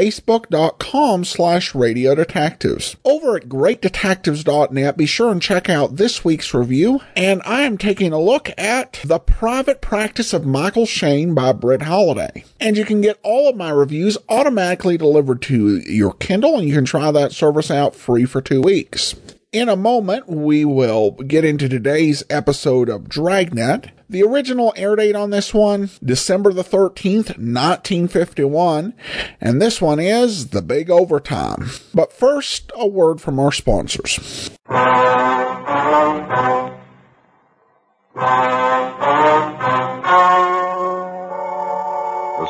Facebook.com slash Radio Detectives. Over at greatdetectives.net, be sure and check out this week's review. And I am taking a look at The Private Practice of Michael Shayne by Brett Halliday. And you can get all of my reviews automatically delivered to your Kindle, and you can try that service out free for two weeks. In a moment, we will get into today's episode of Dragnet. The original air date on this one, December the 13th, 1951, and this one is The Big Overtime. But first, a word from our sponsors. The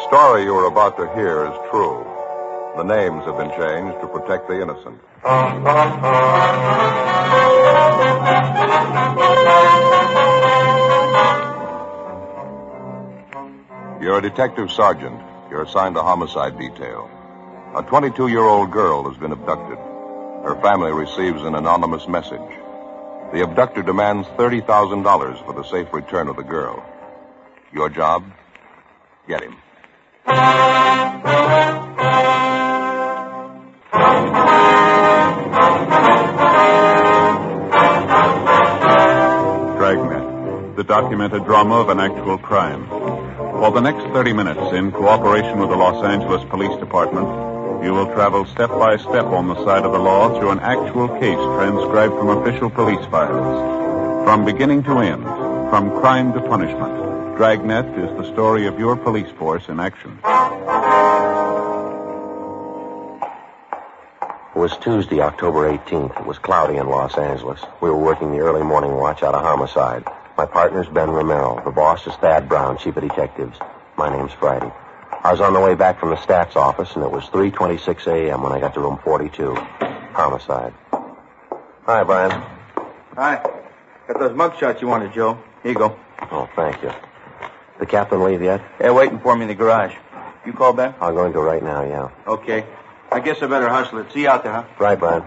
story you are about to hear is true. The names have been changed to protect the innocent. You're a detective sergeant. You're assigned to homicide detail. A 22 year old girl has been abducted. Her family receives an anonymous message. The abductor demands $30,000 for the safe return of the girl. Your job? Get him. Dragnet, the documented drama of an actual crime. For the next 30 minutes, in cooperation with the Los Angeles Police Department, you will travel step by step on the side of the law through an actual case transcribed from official police files. From beginning to end, from crime to punishment, Dragnet is the story of your police force in action. It was Tuesday, October 18th. It was cloudy in Los Angeles. We were working the early morning watch out of homicide. My partner's Ben Romero. The boss is Thad Brown, chief of detectives. My name's Friday. I was on the way back from the stats office, and it was 3.26 a.m. when I got to room 42. Homicide. Hi, Brian. Hi. Got those mug shots you wanted, Joe. Here you go. Oh, thank you. The captain leave yet? They're waiting for me in the garage. You call Ben? I'm going to right now, yeah. Okay. I guess I better hustle it. See you out there, huh? Right, Brian.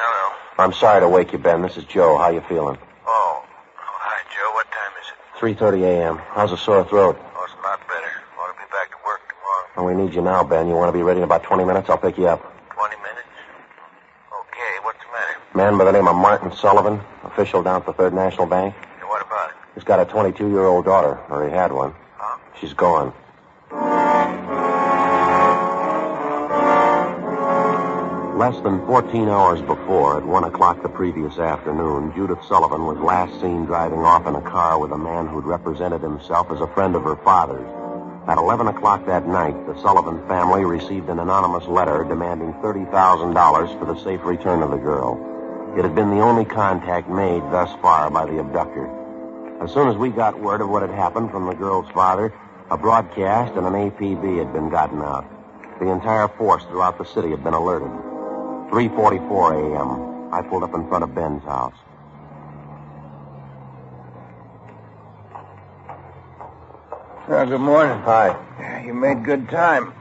Hello. I'm sorry to wake you, Ben. This is Joe. How you feeling? Oh. oh, hi, Joe. What time is it? 3.30 a.m. How's the sore throat? Oh, it's a lot better. Want to be back to work tomorrow. Well, we need you now, Ben. You want to be ready in about 20 minutes? I'll pick you up. 20 minutes? Okay, what's the matter? Man by the name of Martin Sullivan, official down at the Third National Bank. And what about it? He's got a 22-year-old daughter, or he had one. Huh? She's gone. Less than 14 hours before, at 1 o'clock the previous afternoon, Judith Sullivan was last seen driving off in a car with a man who'd represented himself as a friend of her father's. At 11 o'clock that night, the Sullivan family received an anonymous letter demanding $30,000 for the safe return of the girl. It had been the only contact made thus far by the abductor. As soon as we got word of what had happened from the girl's father, a broadcast and an APB had been gotten out. The entire force throughout the city had been alerted. 3.44 a.m. I pulled up in front of Ben's house. Uh, good morning. Hi. You made good time.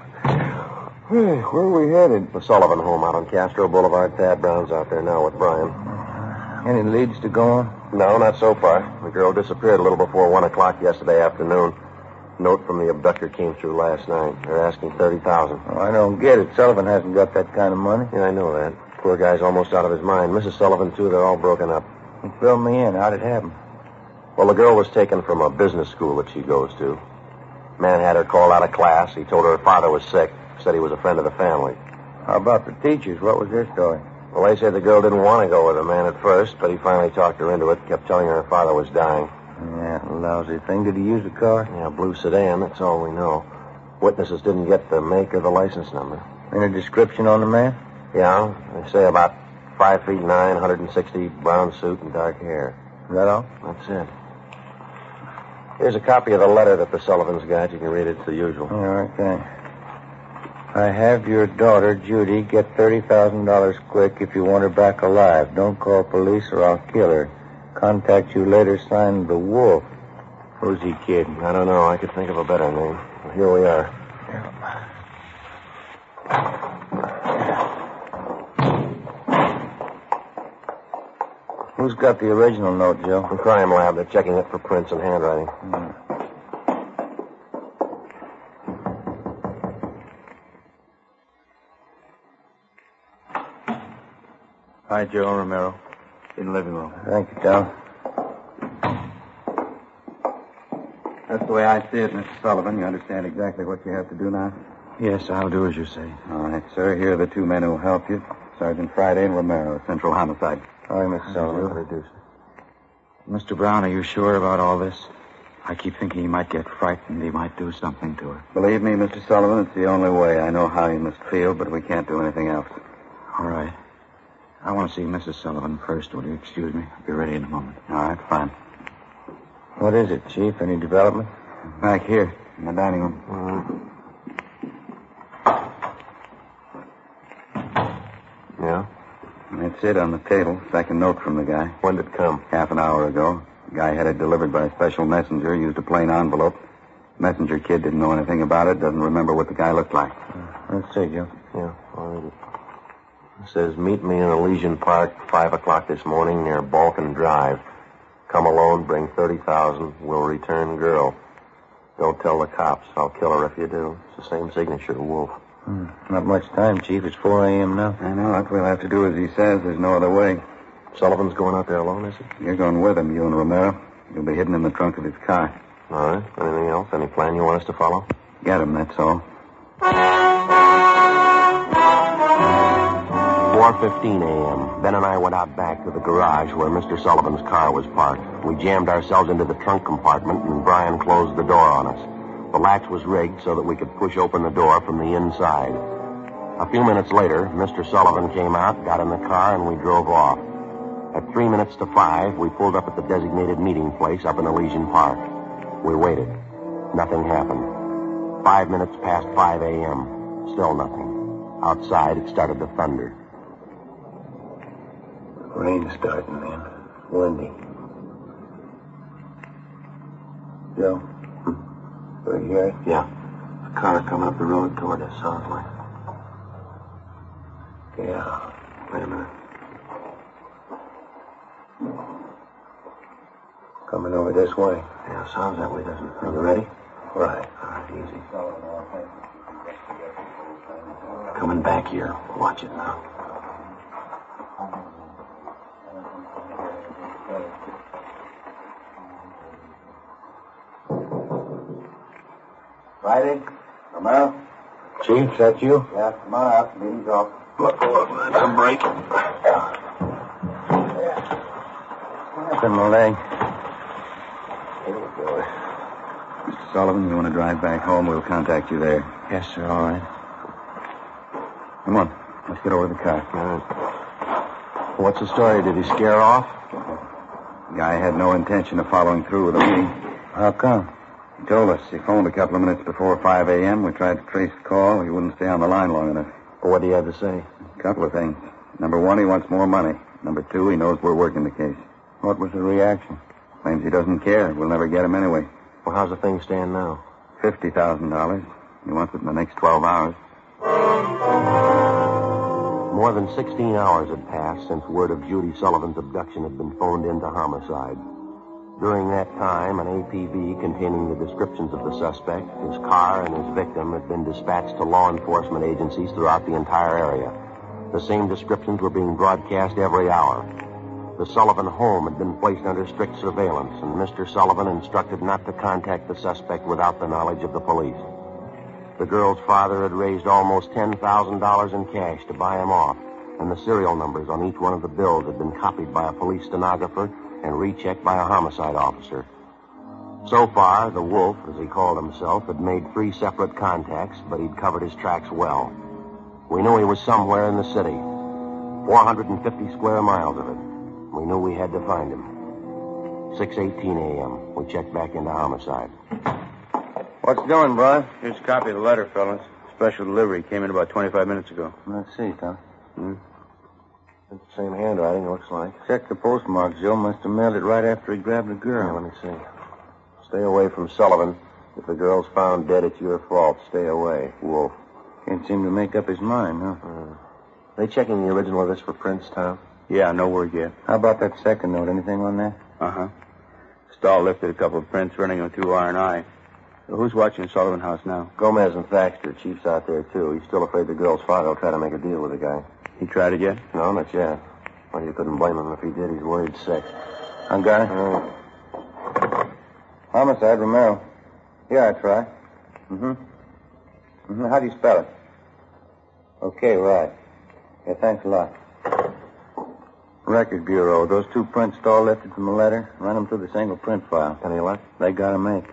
Where are we headed? The Sullivan home out on Castro Boulevard. Thad Brown's out there now with Brian. Any leads to go on? No, not so far. The girl disappeared a little before 1 o'clock yesterday afternoon. Note from the abductor came through last night. They're asking 30000 Oh, I don't get it. Sullivan hasn't got that kind of money. Yeah, I know that. Poor guy's almost out of his mind. Mrs. Sullivan, too, they're all broken up. Fill me in. How'd it happen? Well, the girl was taken from a business school that she goes to. Man had her called out of class. He told her her father was sick. Said he was a friend of the family. How about the teachers? What was their story? Well, they said the girl didn't want to go with the man at first, but he finally talked her into it. Kept telling her her father was dying. Yeah, lousy thing. Did he use a car? Yeah, blue sedan. That's all we know. Witnesses didn't get the make or the license number. Any description on the man? Yeah, they say about Five feet nine, 160, brown suit and dark hair. Is that all? That's it. Here's a copy of the letter that the Sullivans got. You can read it. It's the usual. All right, thanks. I have your daughter, Judy, get $30,000 quick if you want her back alive. Don't call police or I'll kill her. Contact you later, signed The Wolf. Who's he kid? I don't know. I could think of a better name. Well, here we are. Yeah. Who's got the original note, Joe? The crime lab. They're checking it for prints and handwriting. Hmm. Hi, Joe Romero. In the living room. Thank you, Tom. That's the way I see it, Mr. Sullivan. You understand exactly what you have to do now? Yes, I'll do as you say. All right, sir. Here are the two men who will help you. Sergeant Friday and Romero, Central Homicide. All right, Mr. Sullivan. Mr. Brown, are you sure about all this? I keep thinking he might get frightened. He might do something to her. Believe me, Mr. Sullivan, it's the only way. I know how you must feel, but we can't do anything else. All right. I want to see Mrs. Sullivan first. Will you excuse me? I'll be ready in a moment. All right, fine. What is it, Chief? Any development? Back here, in the dining room. Uh-huh. Yeah? That's it on the table. Second note from the guy. When did it come? Half an hour ago. The guy had it delivered by a special messenger, used a plain envelope. Messenger kid didn't know anything about it, doesn't remember what the guy looked like. Uh, let's see, Joe. Yeah, I'll read it. It says, meet me in Elysian Park, 5 o'clock this morning near Balkan Drive. Come alone, bring 30000 We'll return girl. Don't tell the cops. I'll kill her if you do. It's the same signature, Wolf. Hmm. Not much time, Chief. It's 4 a.m. now. I know it. We'll have to do as he says. There's no other way. Sullivan's going out there alone, is he? You're going with him, you and Romero. You'll be hidden in the trunk of his car. All right. Anything else? Any plan you want us to follow? Get him, that's all. 4.15 a.m. Ben and I went out back to the garage where Mr. Sullivan's car was parked. We jammed ourselves into the trunk compartment, and Brian closed the door on us. The latch was rigged so that we could push open the door from the inside. A few minutes later, Mr. Sullivan came out, got in the car, and we drove off. At three minutes to five, we pulled up at the designated meeting place up in Elysian Park. We waited. Nothing happened. Five minutes past 5 a.m. Still nothing. Outside, it started to thunder. Rain starting, man. Windy. Joe? Right here? Yeah. A car coming up the road toward us, sounds like. Yeah. Wait a minute. Coming over this way. Yeah, sounds that way, doesn't it? Are you ready? Right. All right, easy. Coming back here. Watch it now. Friday? Romero? Chief, is that you? Yeah, come on out. Meeting's off. Look, look, that's a break. It's in my leg. Mr. Sullivan, you want to drive back home? We'll contact you there. Yes, sir. All right. Come on. Let's get over to the car. All right. What's the story? Did he scare off? The guy had no intention of following through with the meeting. How come? He told us he phoned a couple of minutes before 5 a.m. We tried to trace the call. He wouldn't stay on the line long enough. What do you have to say? A couple of things. Number one, he wants more money. Number two, he knows we're working the case. What was the reaction? Claims he doesn't care. We'll never get him anyway. Well, how's the thing stand now? $50,000. He wants it in the next 12 hours. More than 16 hours had passed since word of Judy Sullivan's abduction had been phoned into homicide. During that time, an APB containing the descriptions of the suspect, his car, and his victim had been dispatched to law enforcement agencies throughout the entire area. The same descriptions were being broadcast every hour. The Sullivan home had been placed under strict surveillance, and Mr. Sullivan instructed not to contact the suspect without the knowledge of the police. The girl's father had raised almost $10,000 in cash to buy him off, and the serial numbers on each one of the bills had been copied by a police stenographer and rechecked by a homicide officer. So far, the Wolf, as he called himself, had made three separate contacts, but he'd covered his tracks well. We knew he was somewhere in the city. 450 square miles of it. We knew we had to find him. 6.18 a.m. We checked back into homicide. What's doing, Brian? Here's a copy of the letter, fellas. Special delivery. Came in about 25 minutes ago. Let's see, Tom. Hmm? It's the same handwriting, it looks like. Check the postmark. Joe must have mailed it right after he grabbed the Yeah, girl. let me see. Stay away from Sullivan. If the girl's found dead, it's your fault. Stay away. Wolf. Can't seem to make up his mind, huh? They checking the original of this for prints, Tom? Yeah, no word yet. How about that second note? Anything on that? Uh-huh. Stahl lifted a couple of prints running them through R&I. Who's watching Sullivan house now? Gomez and Thaxter. Chief's out there, too. He's still afraid the girl's father will try to make a deal with the guy. He tried it yet? No, not yet. Well, you couldn't blame him if he did. He's worried sick. I got it. Uh, Homicide, Romero. Yeah, I try. Mm-hmm. Mm-hmm. How do you spell it? Okay, right. Yeah, thanks a lot. Record Bureau. Those two prints Stahl lifted from the letter, run them through the single print file. any luck? They gotta make.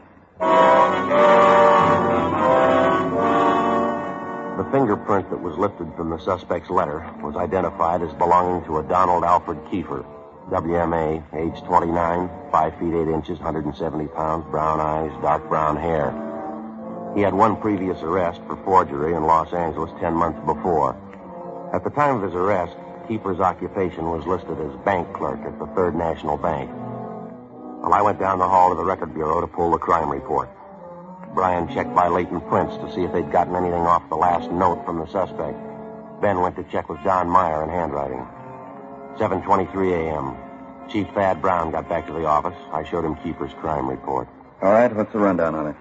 Fingerprint that was lifted from the suspect's letter was identified as belonging to a Donald Alfred Kiefer, WMA, age 29, 5 feet 8 inches, 170 pounds, brown eyes, dark brown hair. He had one previous arrest for forgery in Los Angeles 10 months before. At the time of his arrest, Kiefer's occupation was listed as bank clerk at the Third National Bank. Well, I went down the hall to the record bureau to pull the crime report. Brian checked by latent prints to see if they'd gotten anything off the last note from the suspect. Ben went to check with John Meyer in handwriting. 7.23 a.m. Chief Thad Brown got back to the office. I showed him Kiefer's crime report. All right, what's the rundown on it?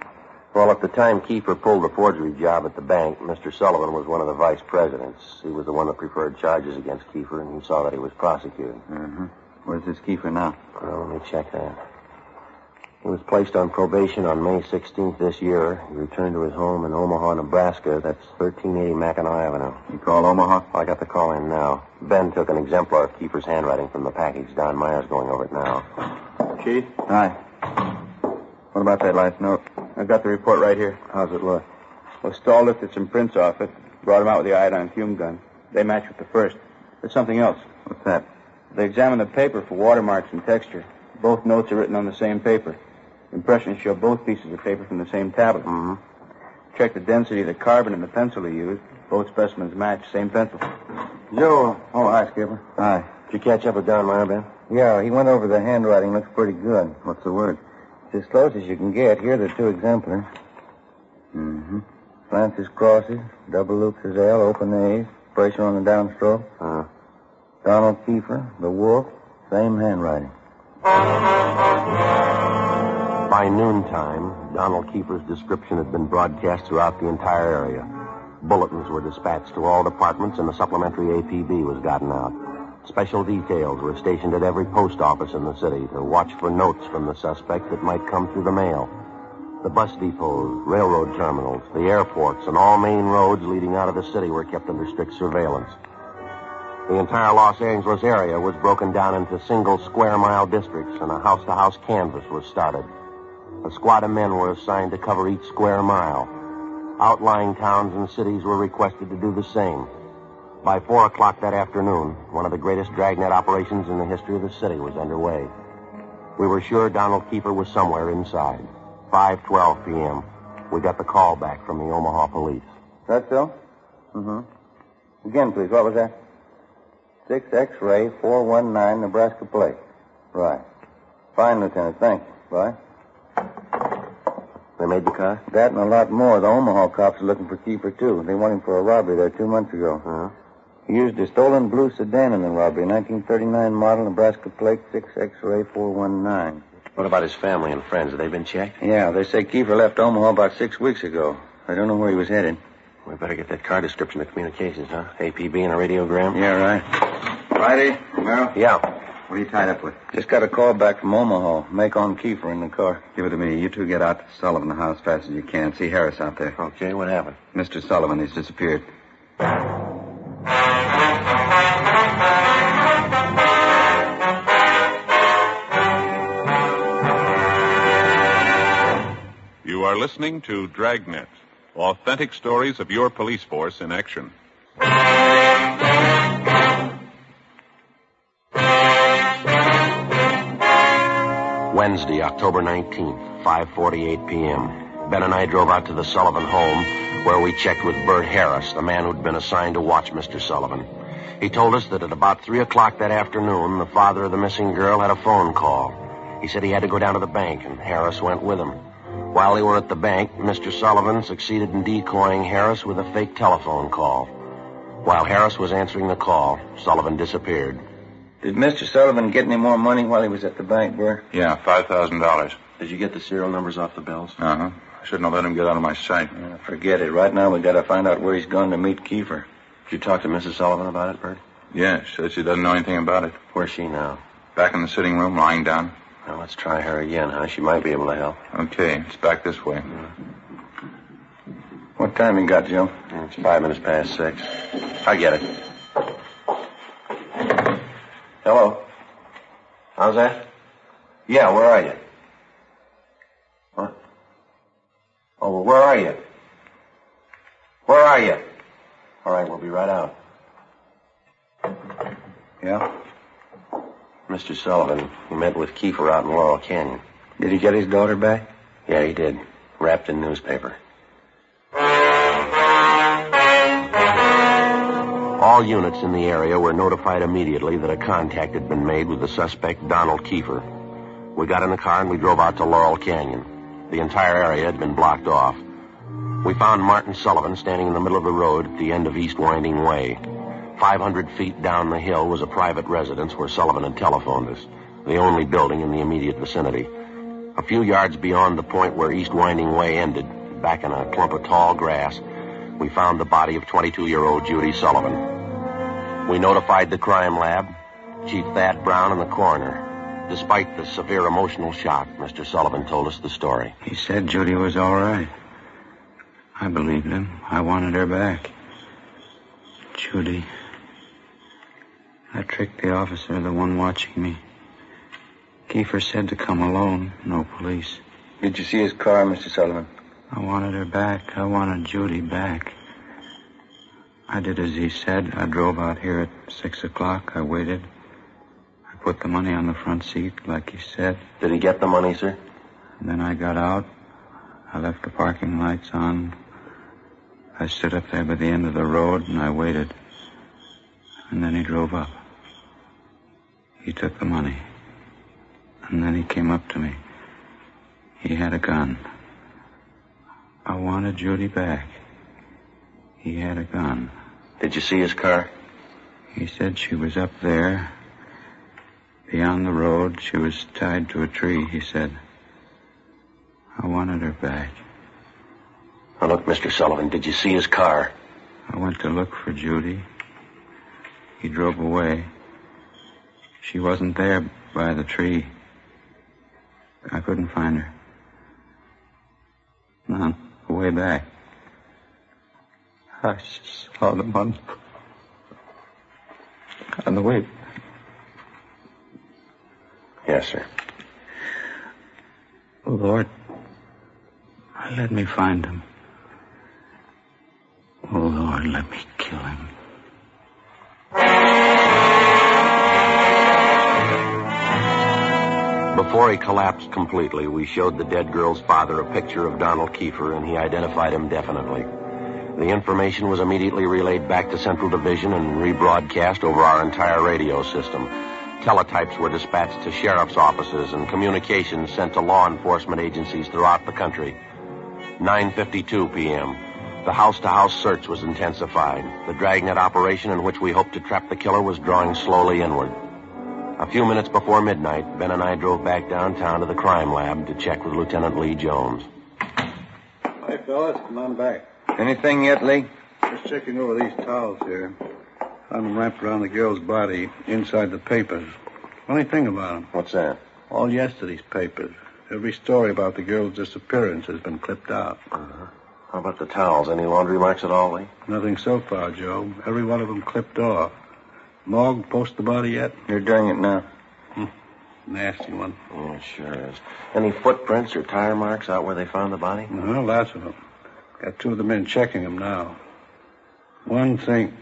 Well, at the time Kiefer pulled the forgery job at the bank, Mr. Sullivan was one of the vice presidents. He was the one that preferred charges against Kiefer, and he saw that he was prosecuted. Mm-hmm. Where's this Kiefer now? Well, let me check that. He was placed on probation on May 16th this year. He returned to his home in Omaha, Nebraska. That's 1380 Mackinac Avenue. You call Omaha? I got the call in now. Ben took an exemplar of Kiefer's handwriting from the package. Don Meyer's going over it now. Chief, Hi. What about that last note? I've got the report right here. How's it look? Well, Stahl lifted some prints off it, brought them out with the iodine fume gun. They match with the first. There's something else. What's that? They examined the paper for watermarks and texture. Both notes are written on the same paper. Impressions show both pieces of paper from the same tablet. Mm-hmm. Check the density of the carbon in the pencil he used. Both specimens match, same pencil. Joe. Oh, hi, Skipper. Hi. Did you catch up with Don Meyer, Ben? Yeah, he went over the handwriting. Looks pretty good. What's the word? It's as close as you can get. Here are the two exemplars. Mm-hmm. Francis crosses, double loops his L, open A's, pressure on the downstroke. Uh, Donald Kiefer, the wolf, same handwriting. By noontime, Donald Kiefer's description had been broadcast throughout the entire area. Bulletins were dispatched to all departments, and a supplementary APB was gotten out. Special details were stationed at every post office in the city to watch for notes from the suspect that might come through the mail. The bus depots, railroad terminals, the airports, and all main roads leading out of the city were kept under strict surveillance. The entire Los Angeles area was broken down into single square mile districts, and a house to house canvass was started. A squad of men were assigned to cover each square mile. Outlying towns and cities were requested to do the same. By four o'clock that afternoon, one of the greatest dragnet operations in the history of the city was underway. We were sure Donald Kiefer was somewhere inside. 5:12 p.m. We got the call back from the Omaha police. That so? Mm-hmm. Again, please. What was that? Six X-ray, 419 Nebraska plate. Right. Fine, Lieutenant. Thanks. Bye. They made the car? That and a lot more. The Omaha cops are looking for Kiefer, too. They want him for a robbery there two months ago. Uh-huh. He used a stolen blue sedan in the robbery, 1939 model, Nebraska plate, 6 X-ray 419. What about his family and friends? Have they been checked? Yeah, they say Kiefer left Omaha about six weeks ago. I don't know where he was headed. We better get that car description to communications, huh? APB and a radiogram? Yeah, right. Friday, Romero? Yeah. What are you tied up with? Just got a call back from Omaha. Make on Kiefer in the car. Give it to me. You two get out to Sullivan house fast as you can. See Harris out there. Okay, what happened? Mr. Sullivan, he's disappeared. You are listening to Dragnet, authentic stories of your police force in action. Wednesday, October 19th, 5.48 p.m. Ben and I drove out to the Sullivan home where we checked with Bert Harris, the man who'd been assigned to watch Mr. Sullivan. He told us that at about 3 o'clock that afternoon, the father of the missing girl had a phone call. He said he had to go down to the bank, and Harris went with him. While they were at the bank, Mr. Sullivan succeeded in decoying Harris with a fake telephone call. While Harris was answering the call, Sullivan disappeared. Did Mr. Sullivan get any more money while he was at the bank, Bert? Yeah, $5,000. Did you get the serial numbers off the bills? Uh-huh. I shouldn't have let him get out of my sight. Uh, forget it. Right now we got to find out where he's gone to meet Kiefer. Did you talk to Mrs. Sullivan about it, Bert? Yeah, she said she doesn't know anything about it. Where's she now? Back in the sitting room, lying down. Now let's try her again, huh? She might be able to help. Okay, it's back this way. What time you got, Joe? It's five minutes past six. I get it. Hello. How's that? Yeah, where are you? What? Oh, well, where are you? Where are you? All right, we'll be right out. Yeah? Mr. Sullivan, he met with Kiefer out in Laurel Canyon. Did he get his daughter back? Yeah, he did. Wrapped in newspaper. All units in the area were notified immediately that a contact had been made with the suspect, Donald Kiefer. We got in the car and we drove out to Laurel Canyon. The entire area had been blocked off. We found Martin Sullivan standing in the middle of the road at the end of East Winding Way. 500 feet down the hill was a private residence where Sullivan had telephoned us, the only building in the immediate vicinity. A few yards beyond the point where East Winding Way ended, back in a clump of tall grass, we found the body of 22-year-old Judy Sullivan. We notified the crime lab, Chief Thad Brown, and the coroner. Despite the severe emotional shock, Mr. Sullivan told us the story. He said Judy was all right. I believed him. I wanted her back. Judy. I tricked the officer, the one watching me. Kiefer said to come alone, no police. Did you see his car, Mr. Sullivan? I wanted her back. I wanted Judy back. I did as he said. I drove out here at six o'clock. I waited. I put the money on the front seat, like he said. Did he get the money, sir? And then I got out. I left the parking lights on. I stood up there by the end of the road and I waited. And then he drove up. He took the money. And then he came up to me. He had a gun. I wanted Judy back. He had a gun. Did you see his car? He said she was up there. Beyond the road, she was tied to a tree, he said. I wanted her back. Now, look, Mr. Sullivan, did you see his car? I went to look for Judy. He drove away. She wasn't there by the tree. I couldn't find her. No, way back. I saw them on, on the way. Yes, sir. Oh Lord, let me find him. Oh, Lord, let me kill him. Before he collapsed completely, we showed the dead girl's father a picture of Donald Kiefer, and he identified him definitely. The information was immediately relayed back to Central Division and rebroadcast over our entire radio system. Teletypes were dispatched to sheriff's offices and communications sent to law enforcement agencies throughout the country. 9.52 p.m. The house-to-house search was intensified. The dragnet operation in which we hoped to trap the killer was drawing slowly inward. A few minutes before midnight, Ben and I drove back downtown to the crime lab to check with Lieutenant Lee Jones. Hi, fellas. Come on back. Anything yet, Lee? Just checking over these towels here. Found them wrapped around the girl's body inside the papers. Funny thing about them. What's that? All yesterday's papers. Every story about the girl's disappearance has been clipped out. Uh-huh. How about the towels? Any laundry marks at all, Lee? Nothing so far, Joe. Every one of them clipped off. Morgue post the body yet? You're doing it now. Hmm. Nasty one. Yeah, sure is. Any footprints or tire marks out where they found the body? No, lots of them. Got two of the men checking them now. One thing.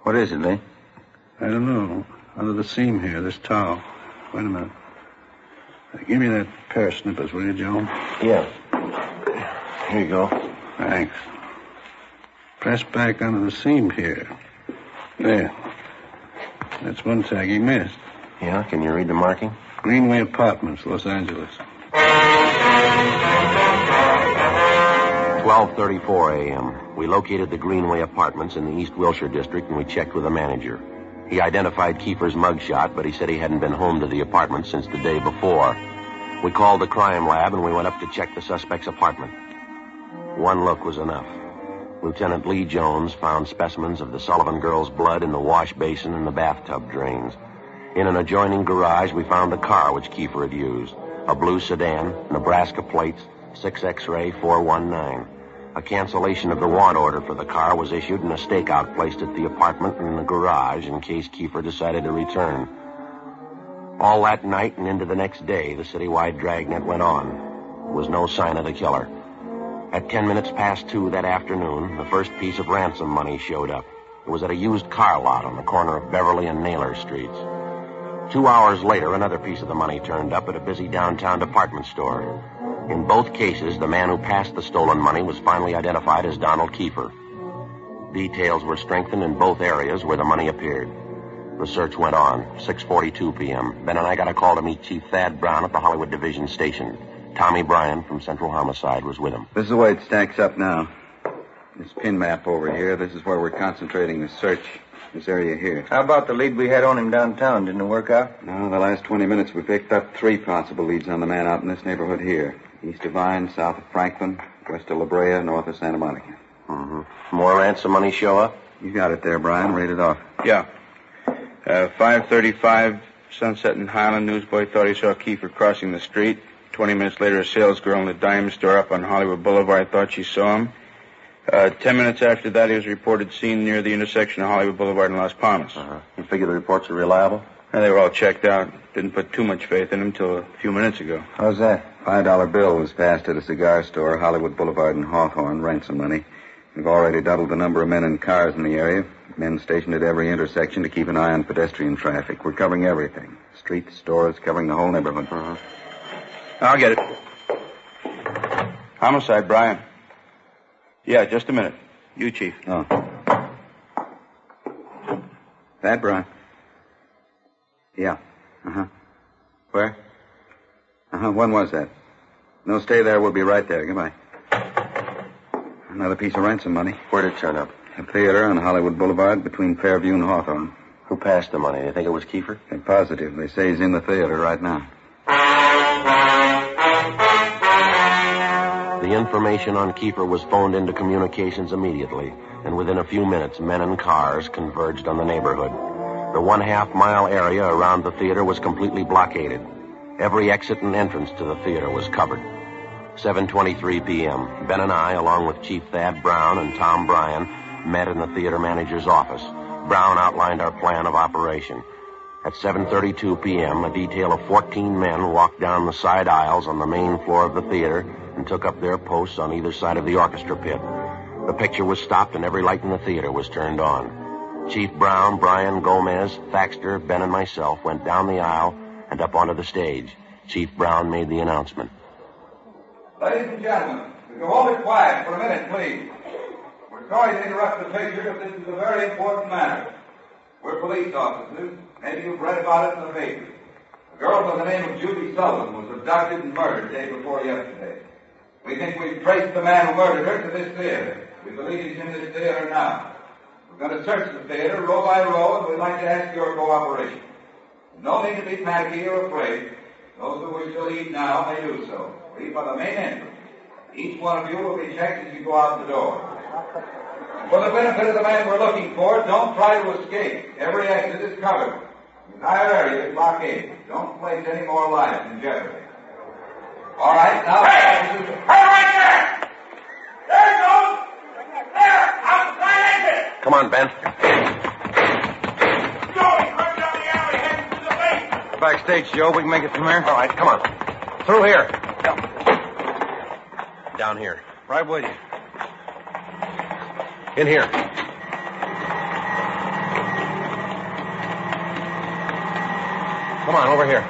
What is it, Lee? I don't know. Under the seam here, this towel. Wait a minute. Give me that pair of snippers, will you, Joe? Yeah. Here you go. Thanks. Press back under the seam here. There. That's one tag he missed. Yeah, can you read the marking? Greenway Apartments, Los Angeles. 12:34 a.m. We located the Greenway Apartments in the East Wilshire district and we checked with the manager. He identified Kiefer's mugshot, but he said he hadn't been home to the apartment since the day before. We called the crime lab and we went up to check the suspect's apartment. One look was enough. Lieutenant Lee Jones found specimens of the Sullivan girl's blood in the wash basin and the bathtub drains. In an adjoining garage, we found the car which Kiefer had used. A blue sedan, Nebraska plates, 6 X-ray 419. A cancellation of the want order for the car was issued and a stakeout placed at the apartment and in the garage in case Kiefer decided to return. All that night and into the next day, the citywide dragnet went on. There was no sign of the killer. At ten minutes past two that afternoon, the first piece of ransom money showed up. It was at a used car lot on the corner of Beverly and Naylor Streets. Two hours later, another piece of the money turned up at a busy downtown department store. In both cases, the man who passed the stolen money was finally identified as Donald Kiefer. Details were strengthened in both areas where the money appeared. The search went on. 6.42 p.m. Ben and I got a call to meet Chief Thad Brown at the Hollywood Division Station. Tommy Bryan from Central Homicide was with him. This is the way it stacks up now. This pin map over here, this is where we're concentrating the search. This area here. How about the lead we had on him downtown? Didn't it work out? No, the last 20 minutes we picked up three possible leads on the man out in this neighborhood here. East of Vine, south of Franklin, west of La Brea, north of Santa Monica. Mm-hmm. More ransom money show up? You got it there, Brian. Read it off. Yeah. Uh, 535, Sunset and Highland. Newsboy thought he saw Kiefer crossing the street. Twenty minutes later, a sales girl in the dime store up on Hollywood Boulevard thought she saw him. Uh, ten minutes after that, he was reported seen near the intersection of Hollywood Boulevard and Las Palmas. Uh-huh. You figure the reports are reliable? And they were all checked out. Didn't put too much faith in him till a few minutes ago. How's that? Five dollar bill was passed at a cigar store, Hollywood Boulevard and Hawthorne, ransom money. We've already doubled the number of men and cars in the area. Men stationed at every intersection to keep an eye on pedestrian traffic. We're covering everything. Streets, stores, covering the whole neighborhood. Uh-huh. I'll get it. Homicide, Brian. Yeah, just a minute. You, Chief. Oh. That, Brian? Yeah. Uh-huh. Where? Uh-huh. When was that? No, stay there. We'll be right there. Goodbye. Another piece of ransom money. Where'd it turn up? A theater on Hollywood Boulevard between Fairview and Hawthorne. Who passed the money? They think it was Kiefer? They're positive. They say he's in the theater right now. The information on Kiefer was phoned into communications immediately, and within a few minutes, men and cars converged on the neighborhood. The one half mile area around the theater was completely blockaded. Every exit and entrance to the theater was covered. 7.23 p.m. Ben and I, along with Chief Thad Brown and Tom Bryan, met in the theater manager's office. Brown outlined our plan of operation. At 7.32 p.m., a detail of 14 men walked down the side aisles on the main floor of the theater and took up their posts on either side of the orchestra pit. The picture was stopped and every light in the theater was turned on. Chief Brown, Brian, Gomez, Thaxter, Ben, and myself went down the aisle and up onto the stage. Chief Brown made the announcement. Ladies and gentlemen, would you hold it quiet for a minute, please? We're sorry to interrupt the picture, but this is a very important matter. We're police officers. Maybe you've read about it in the papers. A girl by the name of Judy Sullivan was abducted and murdered day before yesterday. We think we've traced the man who murdered her to this theater. We believe he's in this theater now. We're going to search the theater row by row, and we'd like to ask your cooperation. No need to be panicky or afraid. Those who wish to leave now may do so. Leave by the main entrance. Each one of you will be checked as you go out the door. For the benefit of the man we're looking for, don't try to escape. Every exit is covered. The entire area is blockaded. Don't place any more lives in jeopardy. All right, now. Hey! Hey, Come on, Ben. Backstage, Joe. We can make it from there. All right, come on. Through here. Down here. Right with you. In here. Come on, over here.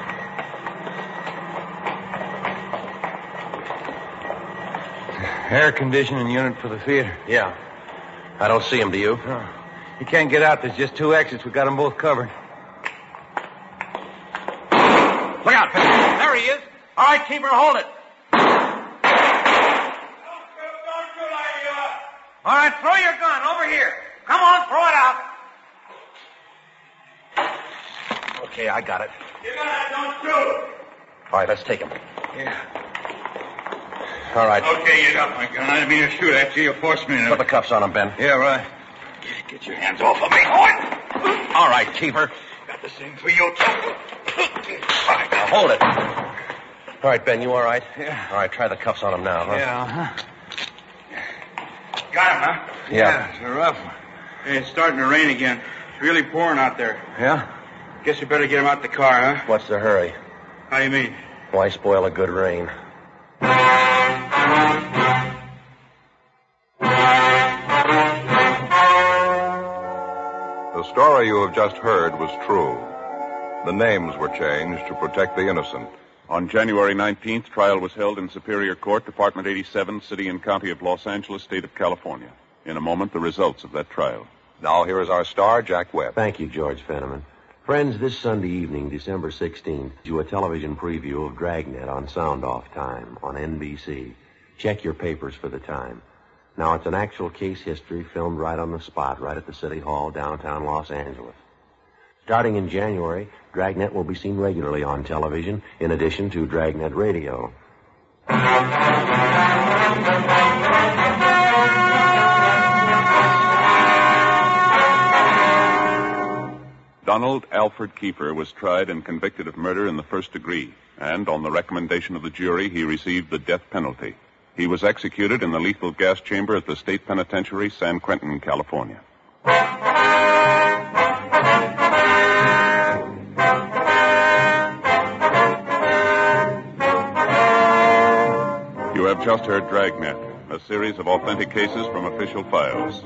Air conditioning unit for the theater. Yeah. I don't see him, do you? No. You can't get out. There's just two exits. We've got them both covered. Look out, Pat. There he is. All right, Kiefer, hold it. All right, throw your gun over here. Come on, throw it out. Okay, I got it. You got it. Don't shoot. All right, let's take him. Yeah. All right. Okay, you got my gun. I didn't mean to shoot at you. You forced me to. Put the cuffs on him, Ben. Yeah, right. Get your hands off of me. All right, Kiefer. Got the same for you, too. Now, hold it. All right, Ben, you all right? Yeah. All right, try the cuffs on him now, huh? Yeah, huh? Got him, huh? Yeah. it's a rough one. Hey, it's starting to rain again. It's really pouring out there. Yeah? Guess you better get him out the car, huh? What's the hurry? How do you mean? Why spoil a good rain? Story you have just heard was true. The names were changed to protect the innocent. On January 19th, trial was held in Superior Court, Department 87, City and County of Los Angeles, State of California. In a moment, the results of that trial. Now here is our star, Jack Webb. Thank you, George Fenneman. Friends, this Sunday evening, December 16th, do a television preview of Dragnet on Sound Off Time on NBC. Check your papers for the time. Now, it's an actual case history filmed right on the spot, right at the City Hall, downtown Los Angeles. Starting in January, Dragnet will be seen regularly on television, in addition to Dragnet Radio. Donald Alfred Kiefer was tried and convicted of murder in the first degree, and on the recommendation of the jury, he received the death penalty. He was executed in the lethal gas chamber at the state penitentiary, San Quentin, California. You have just heard Dragnet, a series of authentic cases from official files.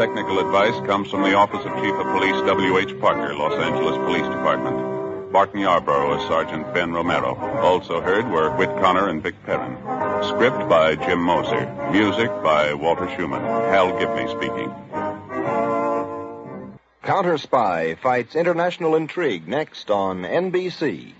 Technical advice comes from the Office of Chief of Police W.H. Parker, Los Angeles Police Department. Barton Yarborough Sergeant Ben Romero. Also heard were Whit Connor and Vic Perrin. Script by Jim Moser. Music by Walter Schumann. Hal Gibney speaking. Counter Spy fights international intrigue next on NBC.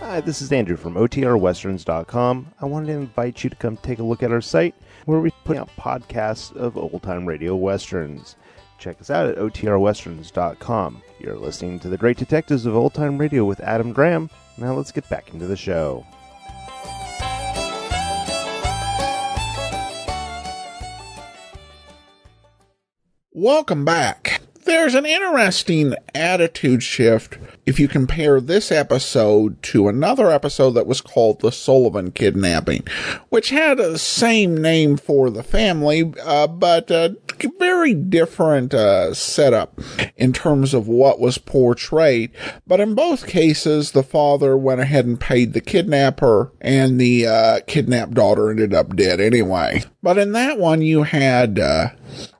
Hi, this is Andrew from OTRWesterns.com. I wanted to invite you to come take a look at our site where we put out podcasts of old time radio westerns. Check us out at OTRWesterns.com. You're listening to The Great Detectives of Old Time Radio with Adam Graham. Now let's get back into the show. Welcome back. There's an interesting attitude shift if you compare this episode to another episode that was called The Sullivan Kidnapping, which had the same name for the family, uh, but a very different uh, setup in terms of what was portrayed. But in both cases, the father went ahead and paid the kidnapper, and the uh, kidnapped daughter ended up dead anyway. But in that one, you had uh,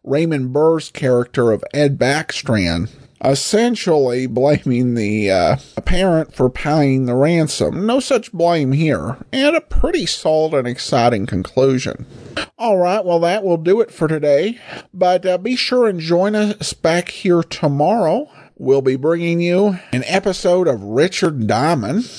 Raymond Burr's character of Ed Backstrand essentially blaming the uh, parent for paying the ransom. No such blame here, and a pretty solid and exciting conclusion. All right, well, that will do it for today, but uh, be sure and join us back here tomorrow. We'll be bringing you an episode of Richard Diamond,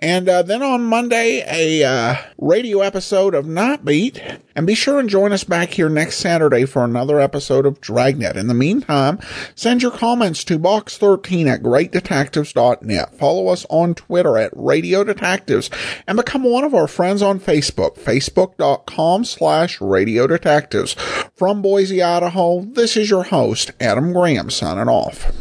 and uh, then on Monday, a uh, radio episode of Night Beat. And be sure and join us back here next Saturday for another episode of Dragnet. In the meantime, send your comments to box13 at greatdetectives.net. Follow us on Twitter at Radio Detectives and become one of our friends on Facebook, facebook.com slash Radio Detectives. From Boise, Idaho, this is your host, Adam Graham, signing off.